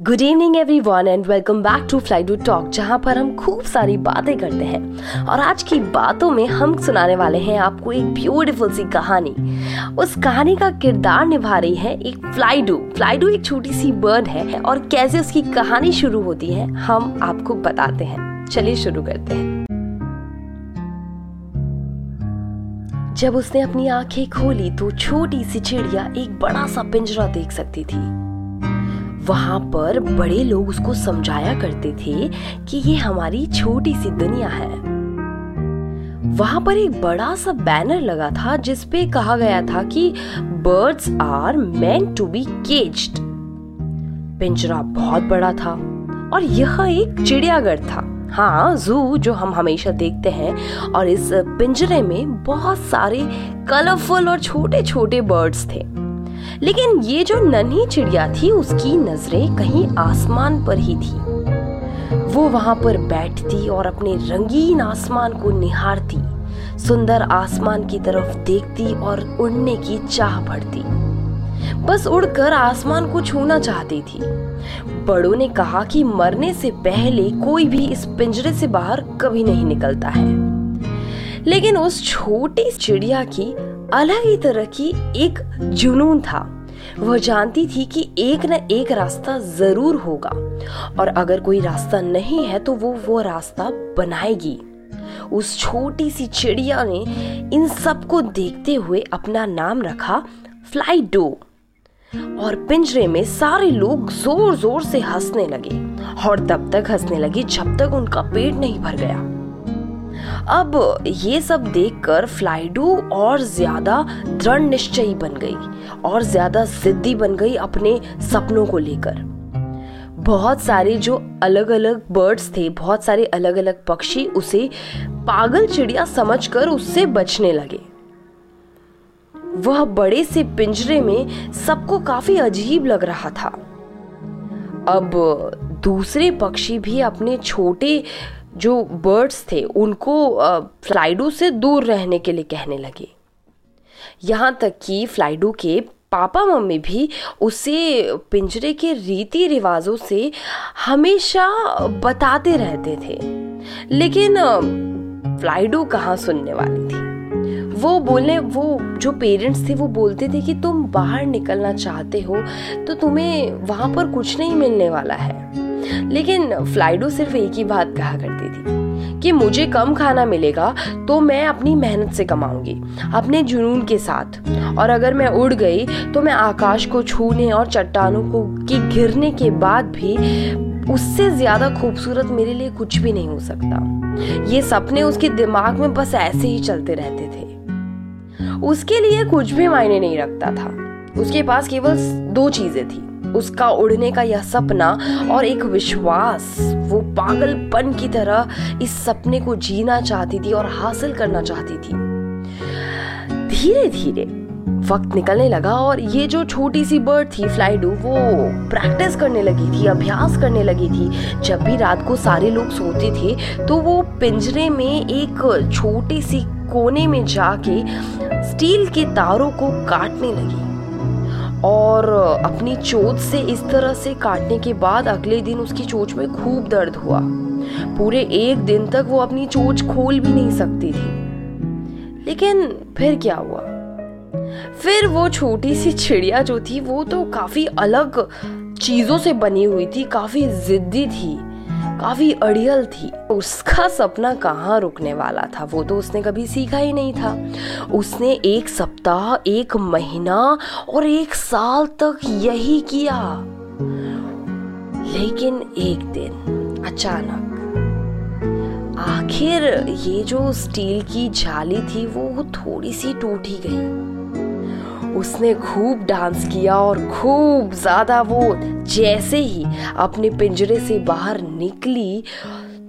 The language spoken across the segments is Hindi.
Good evening everyone and welcome back to Fly Talk जहाँ पर हम खूब सारी बातें करते हैं। और आज की बातों में हम सुनाने वाले हैं आपको एक ब्यूटीफुल सी कहानी। उस कहानी का किरदार निभा रही है एक फ्लाइडू फ्लाइडू एक छोटी सी बर्ड है और कैसे उसकी कहानी शुरू होती है, हम आपको बताते हैं। चलिए शुरू करते हैं। जब उसने अपनी आँखें खोली तो छोटी सी चिड़िया एक बड़ा सा पिंजरा देख सकती थी। वहाँ पर बड़े लोग उसको समझाया करते थे कि ये हमारी छोटी सी दुनिया है। वहाँ पर एक बड़ा सा बैनर लगा था जिसपे कहा गया था कि birds are meant to be caged पिंजरा बहुत बड़ा था और यह एक चिड़ियाघर था। हाँ जू जो हम हमेशा देखते हैं और इस पिंजरे में बहुत सारे कलरफुल और छोटे छोटे बर्ड्स थे। लेकिन ये जो नन्ही चिड़िया थी, उसकी नज़रें कहीं आसमान पर ही थी। वो वहाँ पर बैठती और अपने रंगीन आसमान को निहारती, सुंदर आसमान की तरफ़ देखती और उड़ने की चाह बढ़ती बस उड़कर आसमान को छूना चाहती थी। बड़ों ने कहा कि मरने से पहले कोई भी इस पिंजरे से बाहर कभी नहीं निकलता है। लेकिन उस छोटी चिड़िया की अलग ही तरह की एक जुनून था। वह जानती थी कि एक न एक रास्ता ज़रूर होगा। और अगर कोई रास्ता नहीं है तो वो वो रास्ता बनाएगी। उस छोटी सी चिड़िया ने इन सबको देखते हुए अपना नाम रखा फ्लाई डो। और पिंजरे में सारे लोग ज़ोर ज़ोर से हंसने लगे। और तब तक हंसने लगे जब तक उनका पेट नहीं भर गया। अब ये सब देखकर फ्लाइडू और ज़्यादा दृढ़ निश्चयी बन गई और ज़्यादा जिद्दी बन गई अपने सपनों को लेकर। बहुत सारे जो अलग अलग बर्ड्स थे, बहुत सारे अलग अलग पक्षी उसे पागल चिड़िया समझकर उससे बचने लगे। वह बड़े से पिंजरे में सबको काफ़ी अजीब लग रहा था। अब दूसरे पक्षी भी अपने छोटे जो बर्ड्स थे, उनको फ्लाइडो से दूर रहने के लिए कहने लगे। यहाँ तक कि फ्लाइडो के पापा मम्मी भी उसे पिंजरे के रीति रिवाजों से हमेशा बताते रहते थे। लेकिन फ्लाइडो कहाँ सुनने वाली थी? वो बोलने, वो जो पेरेंट्स थे, वो बोलते थे कि तुम बाहर निकलना चाहते हो तो तुम्हें वहाँ पर कुछ नहीं मिलने वाला है। लेकिन फ्लाइडो सिर्फ़ एक ही बात कहा करती थी कि मुझे कम खाना मिलेगा तो मैं अपनी मेहनत से कमाऊँगी, अपने जुनून के साथ। और अगर मैं उड़ गई तो मैं आकाश को छूने और चट्टानों को की गिरने के बाद भी उससे ज़्यादा खूबसूरत मेरे लिए कुछ भी नहीं हो सकता। ये सपने उसके दिमाग में बस ऐसे ही चलते रहते थे। उसके लिए कुछ भी मायने नहीं रखता था। उसके पास केवल दो चीज़ें थी। उसका उड़ने का यह सपना और एक विश्वास, वो पागलपन की तरह इस सपने को जीना चाहती थी और हासिल करना चाहती थी। धीरे धीरे वक्त निकलने लगा और ये जो छोटी सी बर्ड थी फ्लाइडू वो प्रैक्टिस करने लगी थी, अभ्यास करने लगी थी। जब भी रात को सारे लोग सोते थे तो वो पिंजरे में एक छोटी सी कोने में जाके स्टील के तारों को काटने लगी। और अपनी चोट से इस तरह से काटने के बाद अगले दिन उसकी चोट में खूब दर्द हुआ। पूरे एक दिन तक वो अपनी चोट खोल भी नहीं सकती थी। लेकिन फिर क्या हुआ? फिर वो छोटी सी चिड़िया जो थी, वो तो काफ़ी अलग चीज़ों से बनी हुई थी, काफ़ी जिद्दी थी। काफ़ी अड़ियल थी। उसका सपना कहाँ रुकने वाला था? वो तो उसने कभी सीखा ही नहीं था। उसने एक सप्ताह, एक महीना और एक साल तक यही किया। लेकिन एक दिन अचानक आखिर ये जो स्टील की जाली थी, वो थोड़ी सी टूट गई। उसने खूब डांस किया और खूब ज़्यादा वो जैसे ही अपने पिंजरे से बाहर निकली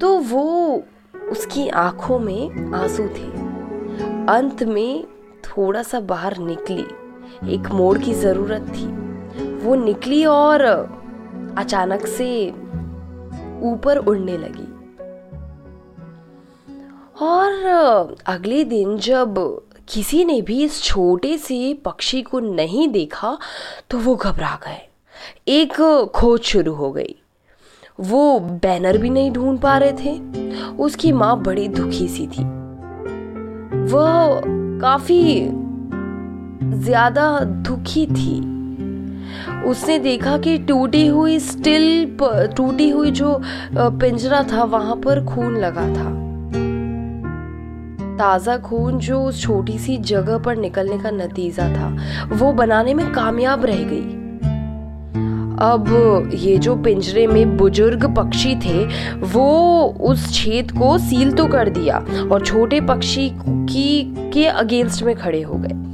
तो वो उसकी आँखों में आँसू थे। अंत में थोड़ा सा बाहर निकली। एक मोड़ की ज़रूरत थी। वो निकली और अचानक से ऊपर उड़ने लगी। और अगले दिन जब किसी ने भी इस छोटे से पक्षी को नहीं देखा तो वो घबरा गए। एक खोज शुरू हो गई। वो बैनर भी नहीं ढूंढ पा रहे थे। उसकी माँ बड़ी दुखी सी थी। वह काफ़ी ज़्यादा दुखी थी। उसने देखा कि टूटी हुई स्टिल टूटी हुई जो पिंजरा था, वहाँ पर खून लगा था। ताज़ा खून जो उस छोटी सी जगह पर निकलने का नतीजा था, वो बनाने में कामयाब रह गई। अब ये जो पिंजरे में बुज़ुर्ग पक्षी थे, वो उस छेद को सील तो कर दिया और छोटे पक्षी की, के अगेंस्ट में खड़े हो गए।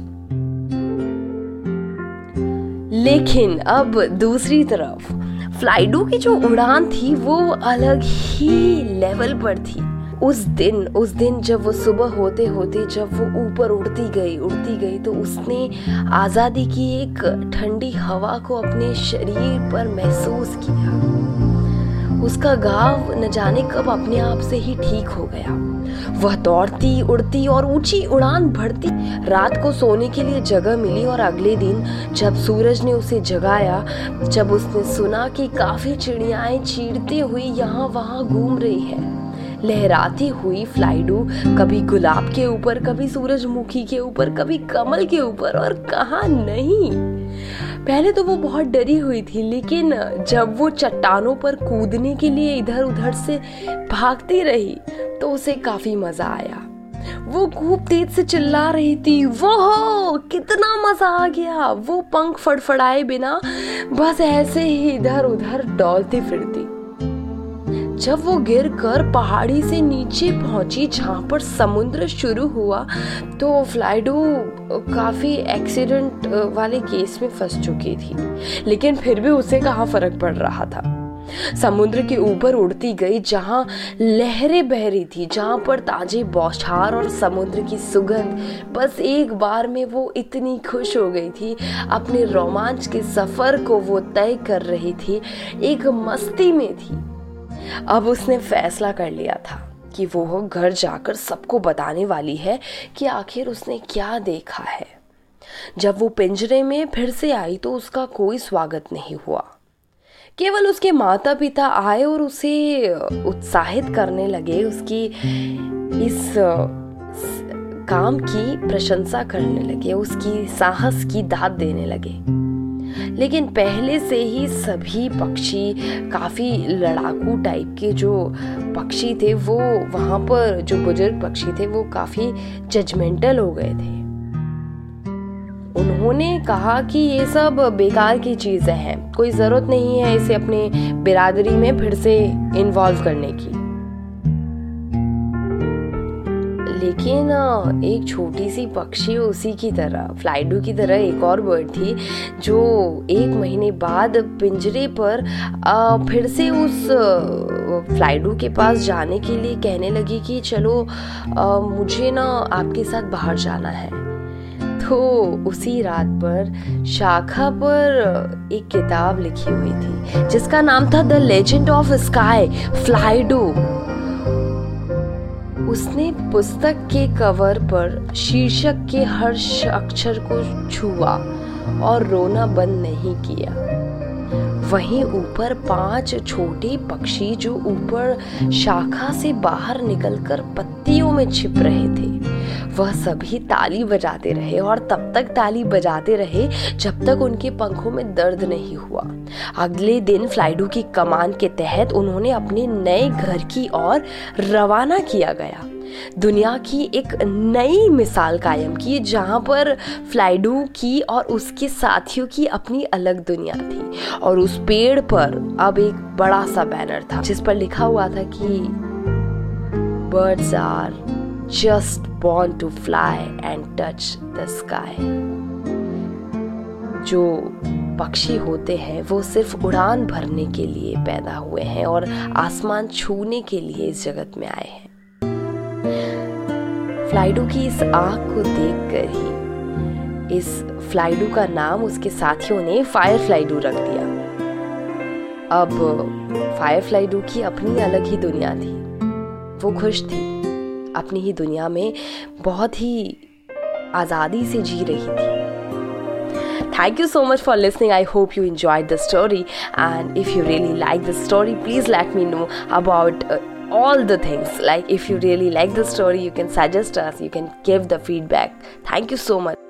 लेकिन अब दूसरी तरफ़, फ्लाइडो की जो उड़ान थी, वो अलग ही लेवल पर थी। उस दिन उस दिन जब वो सुबह होते होते जब वो ऊपर उड़ती गई उड़ती गई तो उसने आज़ादी की एक ठंडी हवा को अपने शरीर पर महसूस किया। उसका घाव न जाने कब अपने आप से ही ठीक हो गया। वह दौड़ती, उड़ती और ऊँची उड़ान भरती। रात को सोने के लिए जगह मिली और अगले दिन जब सूरज ने उसे जगाया, जब उसने सुना कि काफ़ी चिड़ियाएँ चीरती हुई यहाँ वहाँ घूम रही है। लहराती हुई फ्लाइडू, कभी गुलाब के ऊपर, कभी सूरजमुखी के ऊपर, कभी कमल के ऊपर, और कहा नहीं। पहले तो वो बहुत डरी हुई थी, लेकिन जब वो चट्टानों पर कूदने के लिए इधर उधर से भागती रही तो उसे काफ़ी मज़ा आया। वो खूब तेज से चिल्ला रही थी वो हो कितना मज़ा आ गया। वो पंख फड़फड़ाए बिना बस ऐसे ही इधर उधर डोलती फिरती। जब वो गिर कर पहाड़ी से नीचे पहुँची, जहाँ पर समुद्र शुरू हुआ तो फ्लाइडो काफ़ी एक्सीडेंट वाले केस में फंस चुकी थी। लेकिन फिर भी उसे कहाँ फ़र्क पड़ रहा था? समुद्र के ऊपर उड़ती गई, जहाँ लहरें बह रही थी, जहाँ पर ताजे बौछार और समुद्र की सुगंध। बस एक बार में वो इतनी खुश हो गई थी, अपने रोमांच के सफ़र को वो तय कर रही थी, एक मस्ती में थी। अब उसने फैसला कर लिया था कि वो घर जाकर सबको बताने वाली है कि आखिर उसने क्या देखा है। जब वो पिंजरे में फिर से आई तो उसका कोई स्वागत नहीं हुआ। केवल उसके माता पिता आए और उसे उत्साहित करने लगे, उसकी इस काम की प्रशंसा करने लगे, उसकी साहस की दाद देने लगे। लेकिन पहले से ही सभी पक्षी, काफ़ी लड़ाकू टाइप के जो पक्षी थे, वो वहाँ पर जो बुज़ुर्ग पक्षी थे, वो काफ़ी जजमेंटल हो गए थे। उन्होंने कहा कि ये सब बेकार की चीज़ें हैं, कोई ज़रूरत नहीं है इसे अपने बिरादरी में फिर से इन्वॉल्व करने की। लेकिन एक छोटी सी पक्षी उसी की तरह, फ्लाइडू की तरह एक और बर्ड थी, जो एक महीने बाद पिंजरे पर फिर से उस फ्लाइडू के पास जाने के लिए कहने लगी कि, चलो मुझे ना आपके साथ बाहर जाना है। तो उसी रात पर शाखा पर एक किताब लिखी हुई थी, जिसका नाम था द लेजेंड ऑफ़ स्काई फ्लाइडू। उसने पुस्तक के कवर पर शीर्षक के हर अक्षर को छुआ और रोना बंद नहीं किया। वहीं ऊपर पाँच छोटे पक्षी जो ऊपर शाखा से बाहर निकलकर पत्तियों में छिप रहे थे वह सभी ताली बजाते रहे और तब तक ताली बजाते रहे जब तक उनके पंखों में दर्द नहीं हुआ। अगले दिन फ्लाइडू की कमान के तहत उन्होंने अपने नए घर की ओर रवाना किया गया। दुनिया की एक नई मिसाल कायम की जहाँ पर फ्लाइडू की और उसके साथियों की अपनी अलग दुनिया थी और उस पेड़ पर अब एक बड़ा सा बैनर था, जिस पर लिखा हुआ था कि, birds are just born to fly and touch the sky. जो पक्षी होते हैं, वो सिर्फ़ उड़ान भरने के लिए पैदा हुए हैं और आसमान छूने के लिए इस जगत में आए हैं। फ्लाइडू की इस आग को देखकर ही, इस फ्लाइडू का नाम उसके साथियों ने फायर फ्लाइडू रख दिया। अब फायर फ्लाइडू की अपनी अलग ही दुनिया थी। वो खुश थी। अपनी ही दुनिया में बहुत ही आज़ादी से जी रही थी you so much for listening i hope you enjoyed the story and if you really like the story please let me know about uh, all the things like if you really like the story you can suggest us you can give the feedback thank you so much